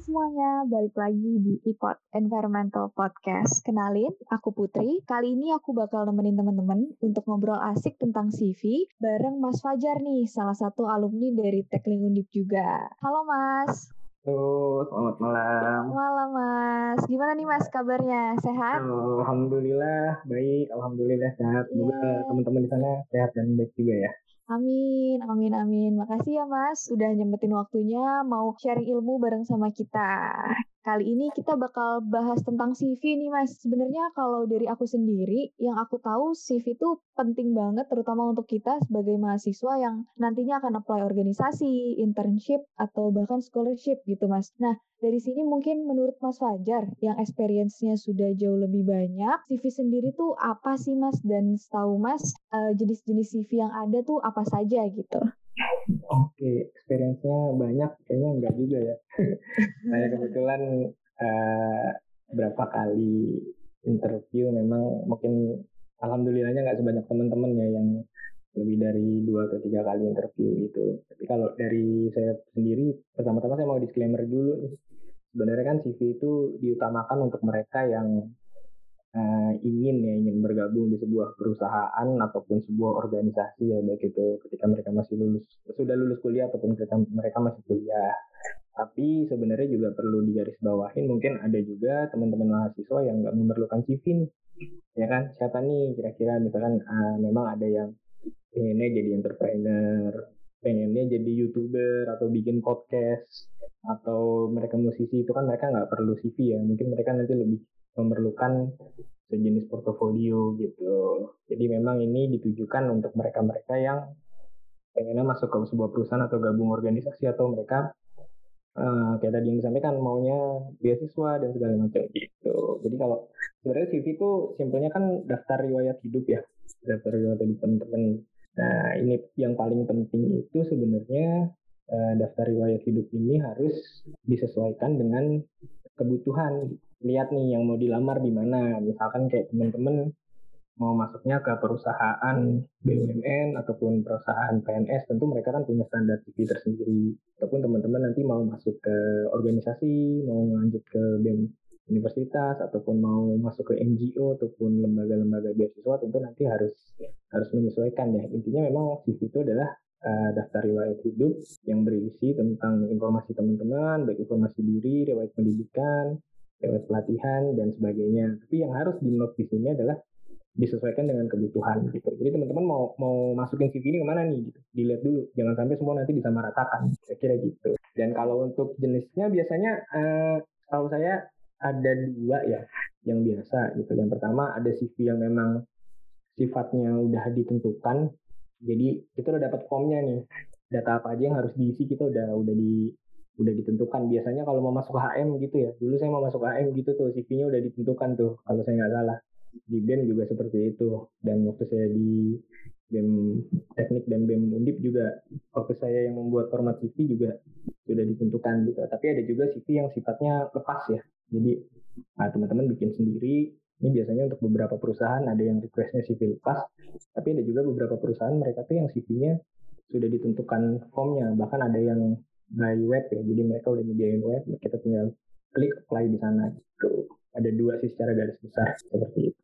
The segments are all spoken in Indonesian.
semuanya, balik lagi di iPod Environmental Podcast. Kenalin, aku Putri. Kali ini aku bakal nemenin teman-teman untuk ngobrol asik tentang CV bareng Mas Fajar nih, salah satu alumni dari Tekling Undip juga. Halo Mas. Halo, selamat malam. Malam Mas. Gimana nih Mas kabarnya? Sehat? Halo, Alhamdulillah baik, Alhamdulillah sehat. Semoga Yeah. teman-teman di sana sehat dan baik juga ya. Amin, amin, amin. Makasih ya Mas, udah nyempetin waktunya mau sharing ilmu bareng sama kita. Kali ini kita bakal bahas tentang CV nih Mas. Sebenarnya kalau dari aku sendiri, yang aku tahu CV itu penting banget terutama untuk kita sebagai mahasiswa yang nantinya akan apply organisasi, internship, atau bahkan scholarship gitu Mas. Nah, dari sini mungkin menurut Mas Fajar yang experience-nya sudah jauh lebih banyak, CV sendiri tuh apa sih Mas? Dan setahu Mas, eh, jenis-jenis CV yang ada tuh apa saja gitu? Oke, experience-nya banyak, kayaknya enggak juga ya. Saya kebetulan eh, berapa kali interview memang mungkin alhamdulillahnya nggak sebanyak teman-teman ya yang lebih dari dua atau tiga kali interview itu. Tapi kalau dari saya sendiri, pertama-tama saya mau disclaimer dulu. Sebenarnya kan CV itu diutamakan untuk mereka yang eh, ingin ya ingin bergabung di sebuah perusahaan ataupun sebuah organisasi ya baik itu ketika mereka masih lulus sudah lulus kuliah ataupun ketika mereka masih kuliah. Tapi sebenarnya juga perlu digarisbawahin mungkin ada juga teman-teman mahasiswa yang nggak memerlukan CV nih. Ya kan? Siapa nih kira-kira misalkan ah, memang ada yang pengennya jadi entrepreneur, pengennya jadi youtuber atau bikin podcast atau mereka musisi itu kan mereka nggak perlu CV ya mungkin mereka nanti lebih memerlukan sejenis portofolio gitu. Jadi memang ini ditujukan untuk mereka-mereka yang pengennya masuk ke sebuah perusahaan atau gabung organisasi atau mereka eh, kayak tadi yang disampaikan maunya beasiswa dan segala macam gitu. Jadi kalau sebenarnya CV itu simpelnya kan daftar riwayat hidup ya daftar riwayat hidup teman-teman. Nah, ini yang paling penting itu sebenarnya eh, daftar riwayat hidup ini harus disesuaikan dengan kebutuhan. Lihat nih yang mau dilamar di mana. Misalkan kayak teman-teman mau masuknya ke perusahaan BUMN ataupun perusahaan PNS, tentu mereka kan punya standar CV tersendiri. Ataupun teman-teman nanti mau masuk ke organisasi, mau lanjut ke BEM universitas ataupun mau masuk ke NGO ataupun lembaga-lembaga beasiswa tentu nanti harus harus menyesuaikan ya intinya memang CV itu adalah uh, daftar riwayat hidup yang berisi tentang informasi teman-teman baik informasi diri riwayat pendidikan riwayat pelatihan dan sebagainya tapi yang harus di note di sini adalah disesuaikan dengan kebutuhan gitu jadi teman-teman mau mau masukin CV ini ke mana nih gitu dilihat dulu jangan sampai semua nanti disamaratakan saya kira gitu dan kalau untuk jenisnya biasanya uh, tahu saya ada dua ya yang biasa gitu. Yang pertama ada CV yang memang sifatnya udah ditentukan. Jadi kita udah dapat formnya nih. Data apa aja yang harus diisi kita udah udah di udah ditentukan. Biasanya kalau mau masuk HM gitu ya. Dulu saya mau masuk HM gitu tuh CV-nya udah ditentukan tuh kalau saya nggak salah. Di BEM juga seperti itu. Dan waktu saya di BEM teknik dan BEM Undip juga waktu saya yang membuat format CV juga sudah ditentukan gitu. Tapi ada juga CV yang sifatnya lepas ya. Jadi nah, teman-teman bikin sendiri. Ini biasanya untuk beberapa perusahaan ada yang requestnya CV lepas, tapi ada juga beberapa perusahaan mereka tuh yang CV-nya sudah ditentukan formnya. Bahkan ada yang by web ya, jadi mereka udah nyediain web, kita tinggal klik apply di sana. Gitu. Ada dua sih secara garis besar seperti itu.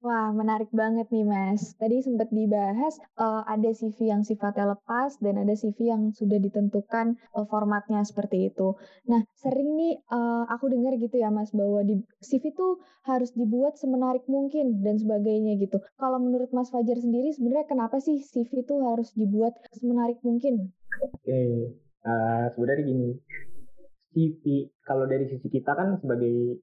Wah, menarik banget nih, Mas. Tadi sempat dibahas uh, ada CV yang sifatnya lepas dan ada CV yang sudah ditentukan uh, formatnya seperti itu. Nah, sering nih uh, aku dengar gitu ya, Mas, bahwa di CV itu harus dibuat semenarik mungkin dan sebagainya gitu. Kalau menurut Mas Fajar sendiri, sebenarnya kenapa sih CV itu harus dibuat semenarik mungkin? Oke, okay. uh, sebenarnya gini, CV kalau dari sisi kita kan sebagai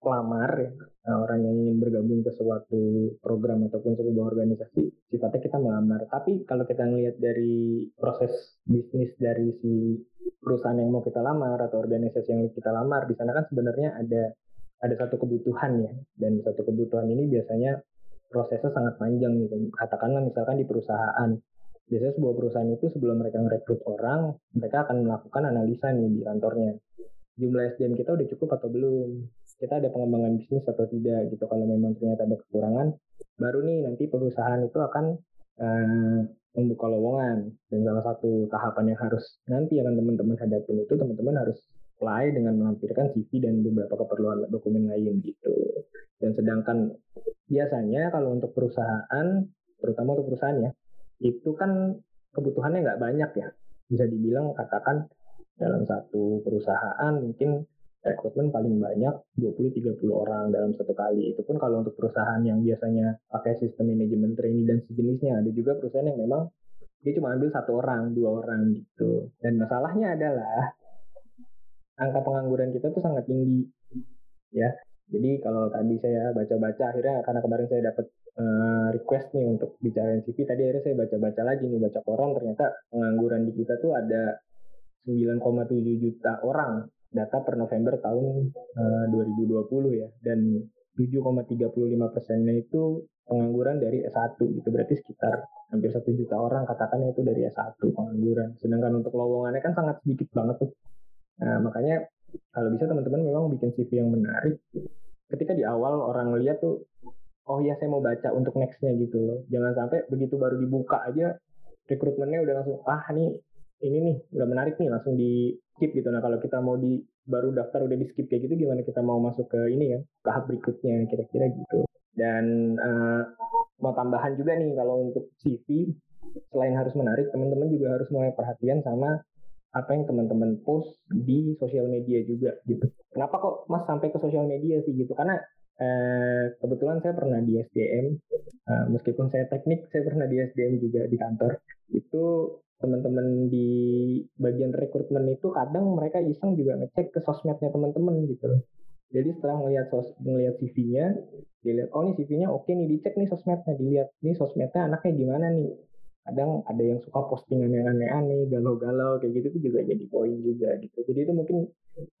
pelamar ya orang yang ingin bergabung ke suatu program ataupun sebuah organisasi sifatnya kita melamar. Tapi kalau kita melihat dari proses bisnis dari si perusahaan yang mau kita lamar atau organisasi yang kita lamar di sana kan sebenarnya ada ada satu kebutuhan ya. Dan satu kebutuhan ini biasanya prosesnya sangat panjang gitu. Katakanlah misalkan di perusahaan biasanya sebuah perusahaan itu sebelum mereka merekrut orang mereka akan melakukan analisa nih di kantornya. Jumlah SDM kita udah cukup atau belum? Kita ada pengembangan bisnis atau tidak gitu. Kalau memang ternyata ada kekurangan baru nih nanti perusahaan itu akan uh, membuka lowongan. Dan salah satu tahapan yang harus nanti akan teman-teman hadapin itu teman-teman harus apply dengan melampirkan CV dan beberapa keperluan dokumen lain gitu. Dan sedangkan biasanya kalau untuk perusahaan, terutama untuk perusahaan ya, itu kan kebutuhannya nggak banyak ya. Bisa dibilang katakan dalam satu perusahaan mungkin rekrutmen paling banyak 20-30 orang dalam satu kali. Itu pun kalau untuk perusahaan yang biasanya pakai sistem manajemen training dan sejenisnya. Ada juga perusahaan yang memang dia cuma ambil satu orang, dua orang gitu. Dan masalahnya adalah angka pengangguran kita tuh sangat tinggi ya jadi kalau tadi saya baca-baca akhirnya karena kemarin saya dapat uh, request nih untuk bicara CV tadi akhirnya saya baca-baca lagi nih baca koran. Ternyata pengangguran di kita tuh ada 9,7 juta orang. Data per November tahun uh, eh, 2020 ya. Dan 7,35 persennya itu pengangguran dari S1 gitu. Berarti sekitar hampir satu juta orang katakannya itu dari S1 pengangguran. Sedangkan untuk lowongannya kan sangat sedikit banget tuh. Nah, makanya kalau bisa teman-teman memang bikin CV yang menarik. Ketika di awal orang lihat tuh, oh ya saya mau baca untuk nextnya gitu loh. Jangan sampai begitu baru dibuka aja, rekrutmennya udah langsung, ah nih ini nih udah menarik nih langsung di skip gitu. Nah kalau kita mau di baru daftar udah di skip kayak gitu, gimana kita mau masuk ke ini ya tahap berikutnya kira-kira gitu. Dan uh, mau tambahan juga nih kalau untuk CV selain harus menarik, teman-teman juga harus mulai perhatian sama apa yang teman-teman post di sosial media juga gitu. Kenapa kok Mas sampai ke sosial media sih gitu? Karena eh, kebetulan saya pernah di SDM, eh, meskipun saya teknik, saya pernah di SDM juga di kantor. Itu teman-teman di bagian rekrutmen itu kadang mereka iseng juga ngecek ke sosmednya teman-teman gitu. Jadi setelah melihat sos melihat CV-nya, dilihat oh nih CV-nya oke nih dicek nih sosmednya, dilihat nih sosmednya anaknya gimana nih, kadang ada yang suka postingan yang aneh-aneh, galau-galau kayak gitu itu juga jadi poin juga gitu. Jadi itu mungkin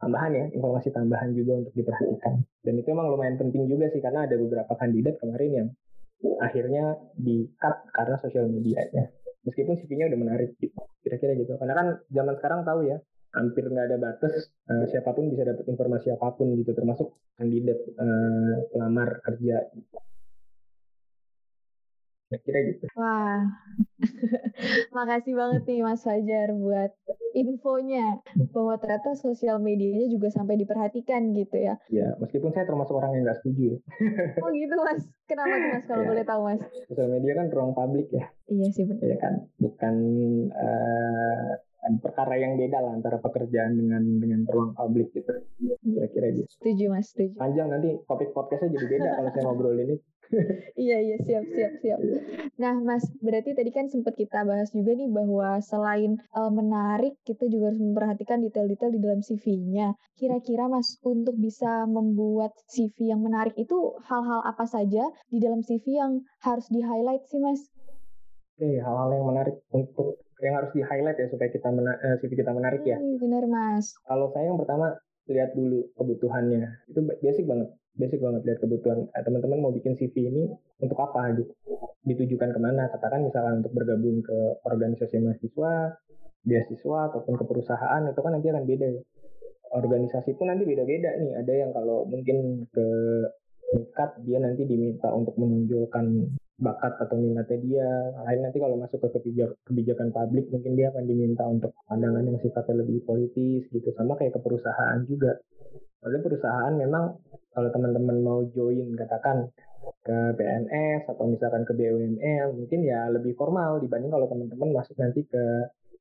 tambahan ya, informasi tambahan juga untuk diperhatikan. Dan itu emang lumayan penting juga sih karena ada beberapa kandidat kemarin yang akhirnya di-cut karena sosial medianya. Meskipun CV-nya udah menarik gitu. Kira-kira gitu. Karena kan zaman sekarang tahu ya, hampir nggak ada batas uh, siapa pun bisa dapat informasi apa pun gitu termasuk kandidat uh, pelamar kerja gitu kira gitu. Wah, makasih banget nih Mas Fajar buat infonya bahwa ternyata sosial medianya juga sampai diperhatikan gitu ya. Ya, meskipun saya termasuk orang yang nggak setuju ya. oh gitu Mas, kenapa tuh Mas kalau ya. boleh tahu Mas? Sosial media kan ruang publik ya. Iya sih benar. Iya kan, bukan uh, perkara yang beda lah antara pekerjaan dengan dengan ruang publik gitu. Kira-kira gitu. Setuju Mas, setuju. Panjang nanti topik podcastnya jadi beda kalau saya ngobrol ini iya iya siap siap siap. Nah Mas berarti tadi kan sempat kita bahas juga nih bahwa selain uh, menarik kita juga harus memperhatikan detail-detail di dalam CV-nya. Kira-kira Mas untuk bisa membuat CV yang menarik itu hal-hal apa saja di dalam CV yang harus di highlight sih Mas? Oke hal-hal yang menarik untuk yang harus di highlight ya supaya kita mena CV kita menarik ya. hmm, ya. Benar Mas. Kalau saya yang pertama lihat dulu kebutuhannya itu basic banget basic banget lihat kebutuhan eh, teman-teman mau bikin CV ini untuk apa gitu. Ditujukan ke mana katakan misalkan untuk bergabung ke organisasi mahasiswa beasiswa ataupun ke perusahaan itu kan nanti akan beda. Ya organisasi pun nanti beda-beda nih. Ada yang kalau mungkin ke nikat dia nanti diminta untuk menunjukkan bakat atau minatnya dia. Lain nanti kalau masuk ke kebijakan publik mungkin dia akan diminta untuk pandangan yang sifatnya lebih politis gitu. Sama kayak ke perusahaan juga oleh perusahaan memang kalau teman-teman mau join katakan ke PNS atau misalkan ke BUMN mungkin ya lebih formal dibanding kalau teman-teman masuk nanti ke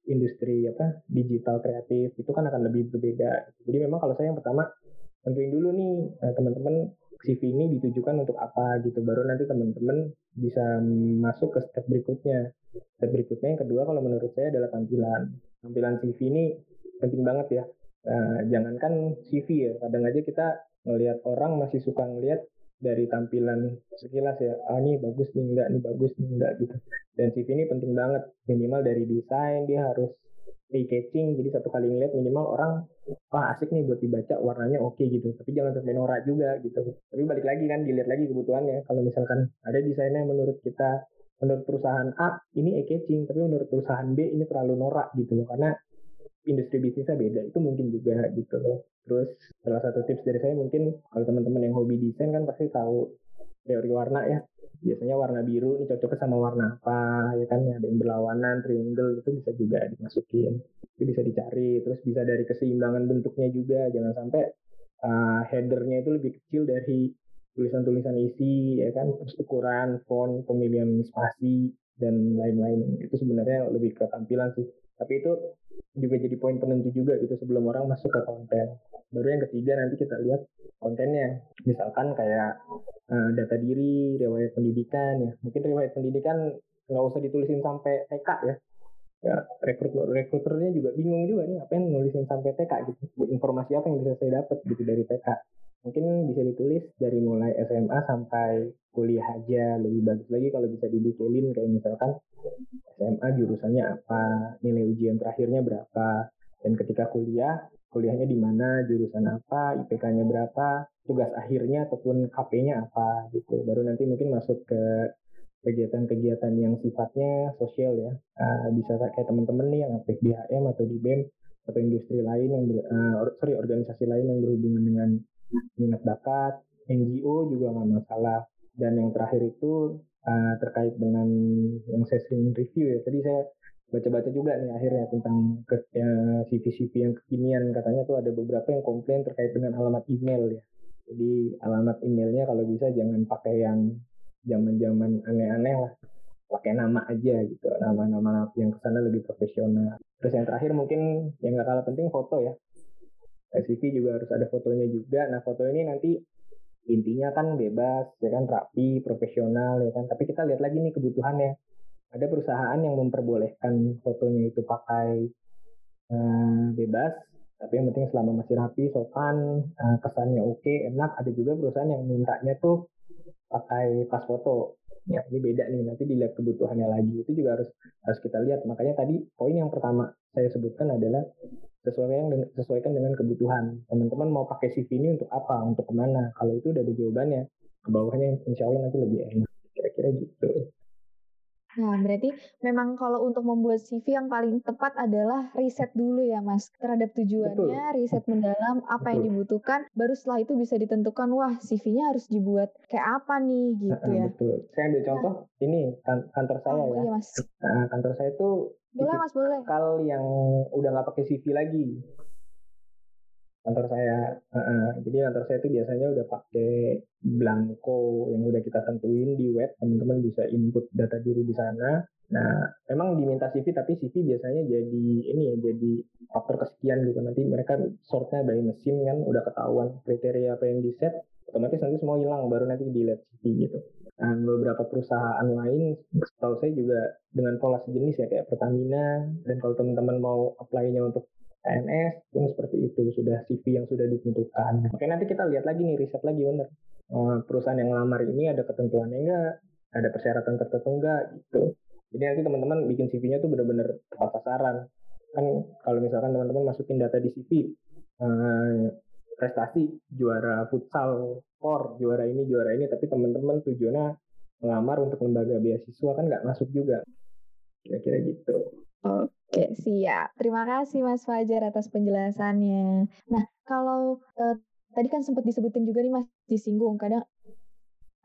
industri apa digital kreatif itu kan akan lebih berbeda. Jadi memang kalau saya yang pertama tentuin dulu nih eh, teman-teman CV ini ditujukan untuk apa gitu baru nanti teman-teman bisa masuk ke step berikutnya. Step berikutnya yang kedua kalau menurut saya adalah tampilan. Tampilan CV ini penting banget ya. Nah, jangankan CV ya, kadang aja kita ngelihat orang masih suka ngelihat dari tampilan sekilas ya, ah ini bagus nih enggak, nih bagus nih enggak gitu. Dan CV ini penting banget, minimal dari desain dia harus eye catching, jadi satu kali ngeliat minimal orang, wah asik nih buat dibaca, warnanya oke okay, gitu. Tapi jangan sampai norak juga gitu. Tapi balik lagi kan, dilihat lagi kebutuhannya. Kalau misalkan ada desainnya menurut kita, menurut perusahaan A ini eye catching, tapi menurut perusahaan B ini terlalu norak gitu loh. Karena industri bisnisnya beda itu mungkin juga gitu loh. Terus salah satu tips dari saya mungkin kalau teman-teman yang hobi desain kan pasti tahu teori warna ya. Biasanya warna biru ini cocoknya sama warna apa ya kan? Ada yang berlawanan triangle itu bisa juga dimasukin. Itu bisa dicari terus bisa dari keseimbangan bentuknya juga. Jangan sampai uh, headernya itu lebih kecil dari tulisan-tulisan isi ya kan? Terus ukuran font pemilihan spasi dan lain-lain. Itu sebenarnya lebih ke tampilan sih tapi itu juga jadi poin penentu juga gitu sebelum orang masuk ke konten. Baru yang ketiga nanti kita lihat kontennya. Misalkan kayak uh, data diri riwayat pendidikan ya. Mungkin riwayat pendidikan nggak usah ditulisin sampai TK ya. Ya rekruter rekruternya juga bingung juga nih ngapain nulisin sampai TK gitu. Informasi apa yang bisa saya dapat gitu dari TK mungkin bisa ditulis dari mulai SMA sampai kuliah aja. Lebih bagus lagi kalau bisa didetailin kayak misalkan SMA jurusannya apa nilai ujian terakhirnya berapa dan ketika kuliah kuliahnya di mana, jurusan apa, IPK-nya berapa, tugas akhirnya ataupun KP-nya apa gitu. Baru nanti mungkin masuk ke kegiatan-kegiatan yang sifatnya sosial ya. Uh, bisa kayak teman-teman nih yang aktif di HM atau di BEM atau industri lain yang ber, uh, sorry organisasi lain yang berhubungan dengan minat bakat, NGO juga nggak masalah. Dan yang terakhir itu uh, terkait dengan yang saya sering review ya. Tadi saya baca-baca juga nih akhirnya tentang ke, ya, CV-CV yang kekinian katanya tuh ada beberapa yang komplain terkait dengan alamat email ya. Jadi alamat emailnya kalau bisa jangan pakai yang zaman-zaman aneh-aneh lah. Pakai nama aja gitu, nama-nama yang ke sana lebih profesional. Terus yang terakhir mungkin yang gak kalah penting foto ya. CV juga harus ada fotonya juga. Nah foto ini nanti intinya kan bebas, ya kan rapi, profesional ya kan. Tapi kita lihat lagi nih kebutuhannya. Ada perusahaan yang memperbolehkan fotonya itu pakai uh, bebas tapi yang penting selama masih rapi sopan uh, kesannya oke okay, enak. Ada juga perusahaan yang mintanya tuh pakai pas foto. Ya ini beda nih nanti dilihat kebutuhannya lagi. Itu juga harus harus kita lihat. Makanya tadi poin yang pertama saya sebutkan adalah sesuaikan dengan, sesuaikan dengan kebutuhan teman-teman mau pakai CV ini untuk apa untuk ke mana kalau itu udah ada jawabannya ke bawahnya insya Allah nanti lebih enak kira-kira gitu Nah, berarti memang kalau untuk membuat CV yang paling tepat adalah riset dulu ya, Mas, terhadap tujuannya, Betul. riset mendalam apa Betul. yang dibutuhkan, baru setelah itu bisa ditentukan, wah CV-nya harus dibuat kayak apa nih, gitu ya. Betul. Saya ambil contoh, nah. ini kan, kantor saya oh, ya. Iya, Mas. Nah, kantor saya itu boleh, Mas, boleh. Kal yang udah nggak pakai CV lagi kantor saya. Uh, jadi kantor saya itu biasanya udah pakai blanko yang udah kita tentuin di web. Teman-teman bisa input data diri di sana. Nah, memang diminta CV tapi CV biasanya jadi ini ya jadi faktor kesekian gitu. Nanti mereka sortnya by mesin kan udah ketahuan kriteria apa yang di set. Otomatis nanti semua hilang baru nanti dilihat CV gitu. Dan beberapa perusahaan lain, setahu saya juga dengan pola sejenis ya kayak Pertamina. Dan kalau teman-teman mau apply-nya untuk PNS pun seperti itu sudah CV yang sudah ditentukan. Oke nanti kita lihat lagi nih riset lagi bener eh, perusahaan yang ngelamar ini ada ketentuannya enggak, ada persyaratan tertentu enggak gitu. Jadi nanti teman-teman bikin CV-nya tuh benar-benar tepat sasaran. Kan kalau misalkan teman-teman masukin data di CV eh, prestasi juara futsal, por juara ini juara ini, tapi teman-teman tujuannya ngelamar untuk lembaga beasiswa kan nggak masuk juga. Kira-kira gitu. Oke, siap. Terima kasih Mas Fajar atas penjelasannya. Nah, kalau eh, tadi kan sempat disebutin juga nih Mas disinggung kadang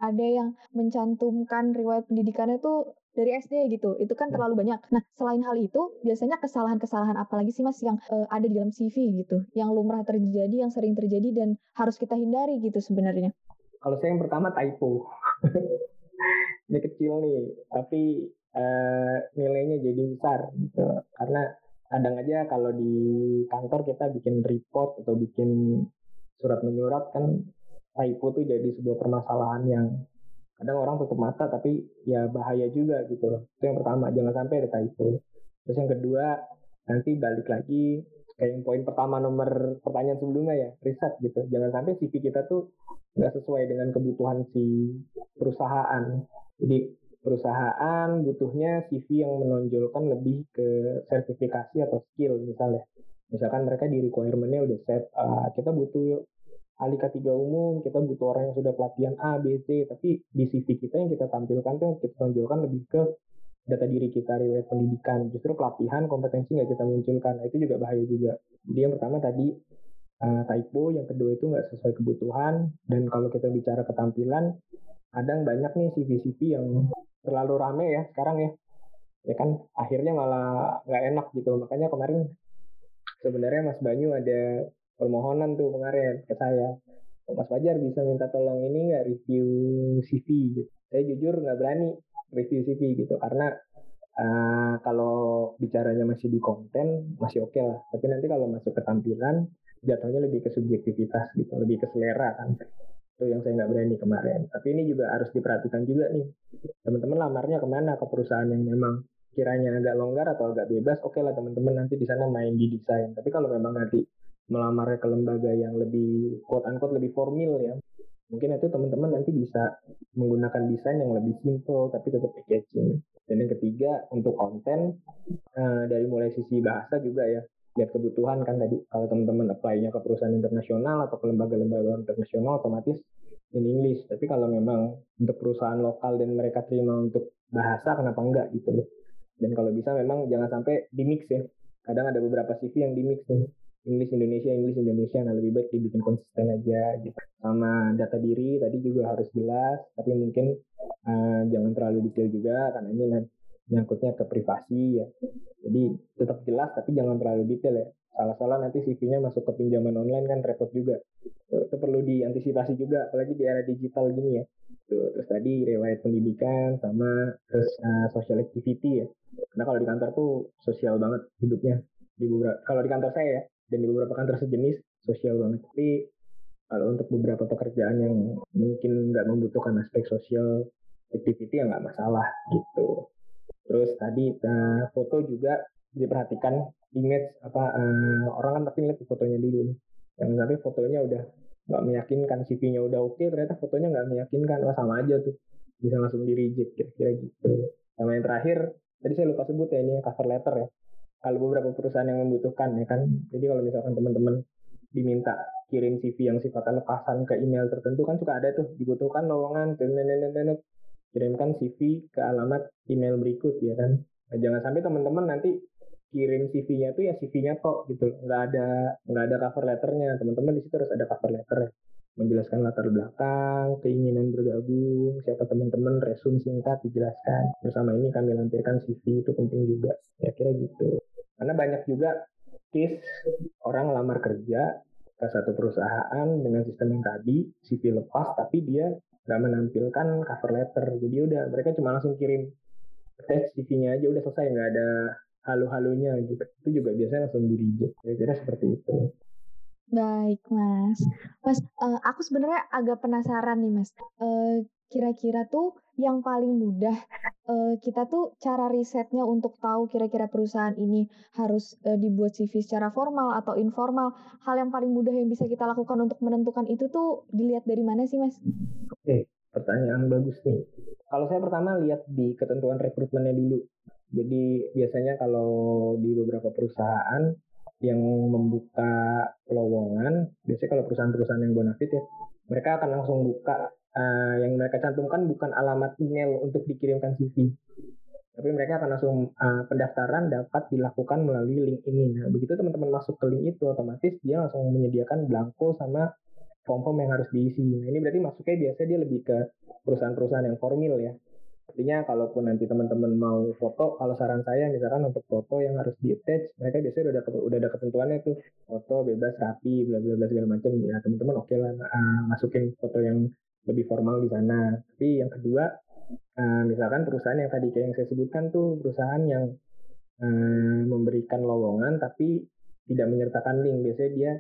ada yang mencantumkan riwayat pendidikannya tuh dari SD gitu. Itu kan ya. terlalu banyak. Nah, selain hal itu, biasanya kesalahan-kesalahan apa lagi sih Mas yang uh, ada di dalam CV gitu, yang lumrah terjadi, yang sering terjadi dan harus kita hindari gitu sebenarnya? Kalau saya yang pertama typo. Ini kecil nih, tapi uh, nilainya jadi besar gitu karena kadang aja kalau di kantor kita bikin report atau bikin surat menyurat kan typo tuh jadi sebuah permasalahan yang kadang orang tutup mata tapi ya bahaya juga gitu itu yang pertama jangan sampai ada typo. Terus yang kedua nanti balik lagi kayak yang poin pertama nomor pertanyaan sebelumnya ya riset gitu. Jangan sampai CV kita tuh nggak sesuai dengan kebutuhan si perusahaan. Jadi perusahaan butuhnya CV yang menonjolkan lebih ke sertifikasi atau skill misalnya. Misalkan mereka di requirement-nya udah set, uh, kita butuh ahli K3 umum, kita butuh orang yang sudah pelatihan A, B, C, tapi di CV kita yang kita tampilkan tuh kita tonjolkan lebih ke data diri kita, riwayat pendidikan. Justru pelatihan, kompetensi nggak kita munculkan. Nah, itu juga bahaya juga. Jadi yang pertama tadi uh, typo, yang kedua itu nggak sesuai kebutuhan, dan kalau kita bicara ketampilan, kadang banyak nih CV-CV yang terlalu rame ya sekarang ya ya kan akhirnya malah nggak enak gitu makanya kemarin sebenarnya Mas Banyu ada permohonan tuh kemarin ke saya. Mas Fajar bisa minta tolong ini nggak review CV gitu? Saya jujur nggak berani review CV gitu karena uh, kalau bicaranya masih di konten masih oke okay lah. Tapi nanti kalau masuk ke tampilan jatuhnya lebih ke subjektivitas gitu lebih ke selera kan. Itu yang saya nggak berani kemarin. Tapi ini juga harus diperhatikan juga nih. Teman-teman lamarnya ke mana ke perusahaan yang memang kiranya agak longgar atau agak bebas oke okay lah teman-teman nanti di sana main di desain. Tapi kalau memang nanti melamar ke lembaga yang lebih quote unquote lebih formal ya. Mungkin itu teman-teman nanti bisa menggunakan desain yang lebih simple tapi tetap packaging. Dan yang ketiga untuk konten uh, dari mulai sisi bahasa juga ya. Lihat kebutuhan kan tadi kalau teman-teman apply-nya ke perusahaan internasional atau ke lembaga-lembaga internasional otomatis in English. Tapi kalau memang untuk perusahaan lokal dan mereka terima untuk bahasa kenapa enggak gitu loh. Dan kalau bisa memang jangan sampai di mix ya. Kadang ada beberapa CV yang di mix nih English Indonesia English Indonesia nah lebih baik dibikin konsisten aja gitu sama data diri tadi juga harus jelas tapi mungkin uh, jangan terlalu detail juga karena ini nyangkutnya ke privasi ya. Jadi tetap jelas tapi jangan terlalu detail ya. Salah-salah nanti CV-nya masuk ke pinjaman online kan repot juga. Itu, perlu diantisipasi juga apalagi di era digital gini ya. Terus tadi riwayat pendidikan sama terus uh, social activity ya. Karena kalau di kantor tuh sosial banget hidupnya. Di beberapa kalau di kantor saya ya dan di beberapa kantor sejenis sosial banget. Tapi kalau untuk beberapa pekerjaan yang mungkin nggak membutuhkan aspek sosial activity ya nggak masalah gitu. Terus tadi uh, foto juga diperhatikan image apa uh, orang kan pasti lihat fotonya dulu. Yang tapi fotonya udah nggak meyakinkan, CV-nya udah oke, okay, ternyata fotonya nggak meyakinkan, wah sama aja tuh, bisa langsung di reject kira-kira gitu. Sama yang terakhir, tadi saya lupa sebut ya ini cover letter ya. Kalau beberapa perusahaan yang membutuhkan ya kan, jadi kalau misalkan teman-teman diminta kirim CV yang sifatnya lepasan ke email tertentu kan suka ada tuh dibutuhkan lowongan kirimkan CV ke alamat email berikut ya kan. Nah, jangan sampai teman-teman nanti kirim CV-nya tuh ya CV-nya kok gitu, nggak ada nggak ada cover letternya. Teman-teman di situ harus ada cover letter menjelaskan latar belakang, keinginan bergabung, siapa teman-teman, resume singkat dijelaskan. Bersama ini kami lampirkan CV itu penting juga. Ya kira gitu. Karena banyak juga case orang lamar kerja ke satu perusahaan dengan sistem yang tadi, CV lepas, tapi dia nggak menampilkan cover letter. Jadi udah mereka cuma langsung kirim teks CV-nya aja udah selesai nggak ada halu-halunya gitu. Itu juga biasanya langsung di reject kira-kira seperti itu. Baik mas. Mas uh, aku sebenarnya agak penasaran nih mas. Uh, kira-kira tuh yang paling mudah uh, kita tuh cara risetnya untuk tahu kira-kira perusahaan ini harus uh, dibuat CV secara formal atau informal. Hal yang paling mudah yang bisa kita lakukan untuk menentukan itu tuh dilihat dari mana sih, Mas? Oke, pertanyaan bagus nih. Kalau saya pertama lihat di ketentuan rekrutmennya dulu. Jadi biasanya kalau di beberapa perusahaan yang membuka lowongan, biasanya kalau perusahaan-perusahaan yang bonafit ya, mereka akan langsung buka uh, yang mereka cantumkan bukan alamat email untuk dikirimkan CV tapi mereka akan langsung uh, pendaftaran dapat dilakukan melalui link ini. Nah, begitu teman-teman masuk ke link itu otomatis dia langsung menyediakan blanko sama form-form yang harus diisi. Nah, ini berarti masuknya biasanya dia lebih ke perusahaan-perusahaan yang formal ya. Artinya kalaupun nanti teman-teman mau foto, kalau saran saya misalkan untuk foto yang harus di attach, mereka biasanya udah ada udah ada ketentuannya tuh foto bebas rapi, bla bla bla segala macam. Ya teman-teman oke okay lah uh, masukin foto yang lebih formal di sana. Tapi yang kedua, uh, misalkan perusahaan yang tadi kayak yang saya sebutkan tuh perusahaan yang uh, memberikan lowongan tapi tidak menyertakan link. Biasanya dia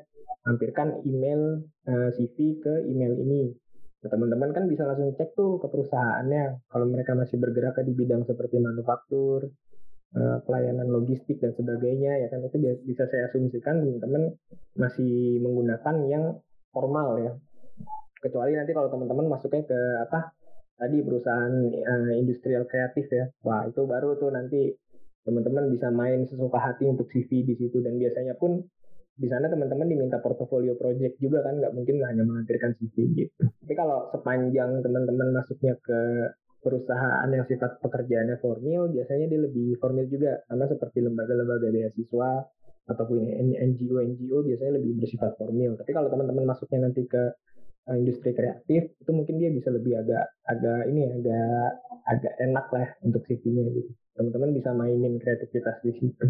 hampirkan email uh, CV ke email ini. Nah, teman-teman kan bisa langsung cek tuh ke perusahaannya. Kalau mereka masih bergerak di bidang seperti manufaktur, pelayanan logistik dan sebagainya ya kan itu bisa saya asumsikan teman-teman masih menggunakan yang formal ya kecuali nanti kalau teman-teman masuknya ke apa? Tadi perusahaan uh, industrial kreatif ya. Wah itu baru tuh nanti teman-teman bisa main sesuka hati untuk CV di situ. Dan biasanya pun di sana teman-teman diminta portofolio project juga kan nggak mungkin hanya melampirkan CV gitu. Tapi kalau sepanjang teman-teman masuknya ke perusahaan yang sifat pekerjaannya formal biasanya dia lebih formal juga. Sama seperti lembaga-lembaga beasiswa ataupun NGO NGO biasanya lebih bersifat formal tapi kalau teman-teman masuknya nanti ke industri kreatif itu mungkin dia bisa lebih agak agak ini ya, agak agak enak lah untuk CV-nya gitu teman-teman bisa mainin kreativitas di situ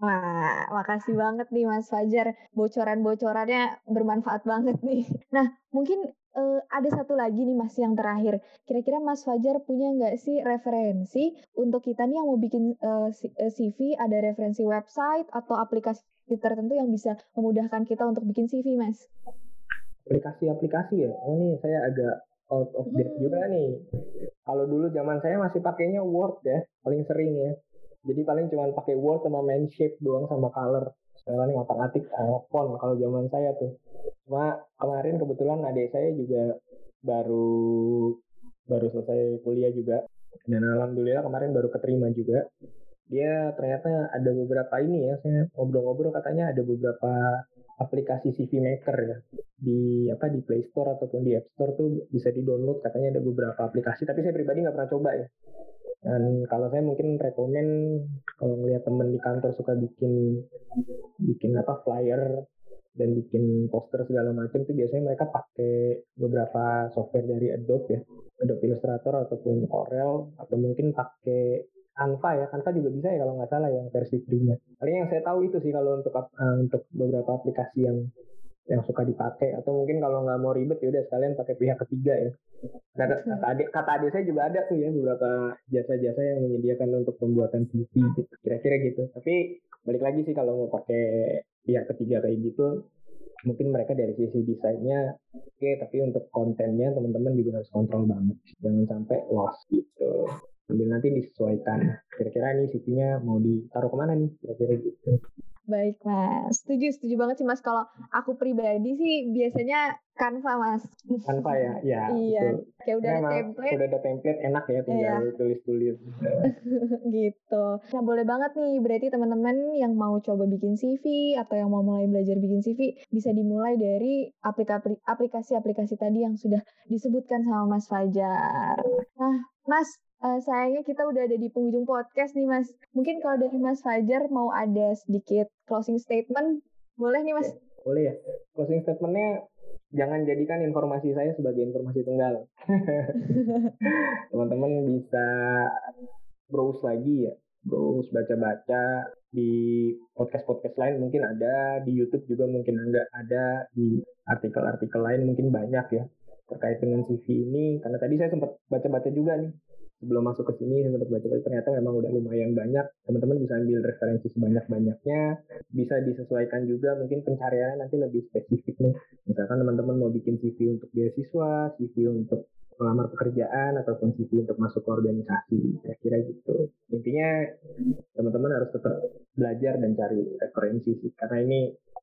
Wah, makasih banget nih Mas Fajar. Bocoran-bocorannya bermanfaat banget nih. Nah, mungkin uh, ada satu lagi nih Mas yang terakhir. Kira-kira Mas Fajar punya nggak sih referensi untuk kita nih yang mau bikin uh, eh, CV, ada referensi website atau aplikasi tertentu yang bisa memudahkan kita untuk bikin CV, Mas? Aplikasi-aplikasi ya? Oh nih saya agak out of date hmm. juga nih. Kalau dulu zaman saya masih pakainya Word ya, paling sering ya jadi paling cuma pakai word sama main shape doang sama color sekarang ngotak-atik uh, font kalau zaman saya tuh cuma kemarin kebetulan adik saya juga baru baru selesai kuliah juga dan alhamdulillah kemarin baru keterima juga dia ternyata ada beberapa ini ya saya ngobrol-ngobrol katanya ada beberapa aplikasi CV Maker ya. Di apa di Play Store ataupun di App Store tuh bisa di download katanya ada beberapa aplikasi tapi saya pribadi nggak pernah coba ya. Dan kalau saya mungkin rekomen kalau ngelihat temen di kantor suka bikin bikin apa flyer dan bikin poster segala macam itu biasanya mereka pakai beberapa software dari Adobe ya. Adobe Illustrator ataupun Corel atau mungkin pakai Canva ya Canva juga bisa ya kalau nggak salah yang versi free-nya. Paling yang saya tahu itu sih kalau untuk uh, untuk beberapa aplikasi yang yang suka dipakai. Atau mungkin kalau nggak mau ribet ya udah sekalian pakai pihak ketiga ya. Kata, kata adik kata adik saya juga ada tuh ya beberapa jasa-jasa yang menyediakan untuk pembuatan CV gitu kira-kira gitu. Tapi balik lagi sih kalau mau pakai pihak ketiga kayak gitu mungkin mereka dari sisi desainnya oke okay, tapi untuk kontennya teman-teman juga harus kontrol banget. Jangan sampai loss gitu sambil nanti disesuaikan kira-kira ini CV-nya mau ditaruh ke mana nih kira-kira gitu Baik mas, setuju setuju banget sih mas. Kalau aku pribadi sih biasanya Canva mas. Canva ya, ya. iya. Betul. Kayak udah ada template. Udah ada template enak ya tinggal iya. tulis-tulis. gitu. Nah boleh banget nih berarti teman-teman yang mau coba bikin CV atau yang mau mulai belajar bikin CV bisa dimulai dari aplikasi-aplikasi tadi yang sudah disebutkan sama Mas Fajar. Nah Mas uh, sayangnya kita udah ada di penghujung podcast nih Mas. Mungkin kalau dari Mas Fajar mau ada sedikit closing statement, boleh nih Mas? Boleh ya. Closing statementnya jangan jadikan informasi saya sebagai informasi tunggal. Teman-teman bisa browse lagi ya, browse baca-baca di podcast-podcast lain mungkin ada, di YouTube juga mungkin ada, ada di artikel-artikel lain mungkin banyak ya terkait dengan CV ini karena tadi saya sempat baca-baca juga nih sebelum masuk ke sini saya sempat baca-baca ternyata memang udah lumayan banyak. Teman-teman bisa ambil referensi sebanyak-banyaknya. Bisa disesuaikan juga mungkin pencariannya nanti lebih spesifik nih. Misalkan teman-teman mau bikin CV untuk beasiswa CV untuk melamar pekerjaan ataupun CV untuk masuk ke organisasi. Kira-kira gitu. Intinya teman-teman harus tetap belajar dan cari referensi sih. Karena ini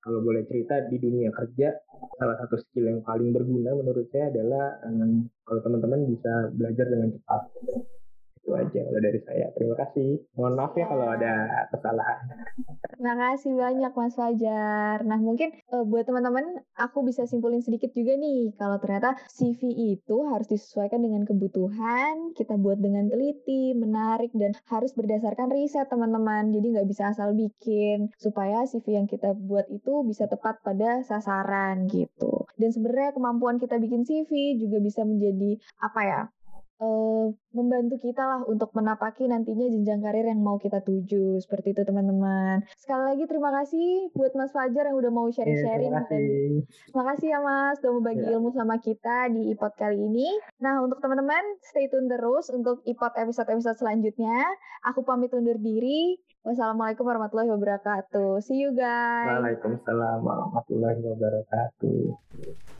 kalau boleh cerita di dunia kerja salah satu skill yang paling berguna menurut saya adalah um, kalau teman-teman bisa belajar dengan cepat itu aja kalau dari saya. Terima kasih. Mohon maaf ya kalau ada kesalahan. Terima kasih banyak Mas Fajar. Nah mungkin uh, buat teman-teman aku bisa simpulin sedikit juga nih. Kalau ternyata CV itu harus disesuaikan dengan kebutuhan kita buat dengan teliti menarik dan harus berdasarkan riset teman-teman. Jadi nggak bisa asal bikin supaya CV yang kita buat itu bisa tepat pada sasaran gitu. Dan sebenarnya kemampuan kita bikin CV juga bisa menjadi apa ya uh, membantu kita lah untuk menapaki nantinya jenjang karir yang mau kita tuju. Seperti itu teman-teman. Sekali lagi terima kasih buat Mas Fajar yang udah mau iya, sharing-sharing. Terima kasih. terima kasih ya Mas, udah mau bagi yeah. ilmu sama kita di iPod kali ini. Nah untuk teman-teman, stay tune terus untuk iPod episode-episode selanjutnya. Aku pamit undur diri. Wassalamualaikum warahmatullahi wabarakatuh. See you guys. Waalaikumsalam warahmatullahi wabarakatuh.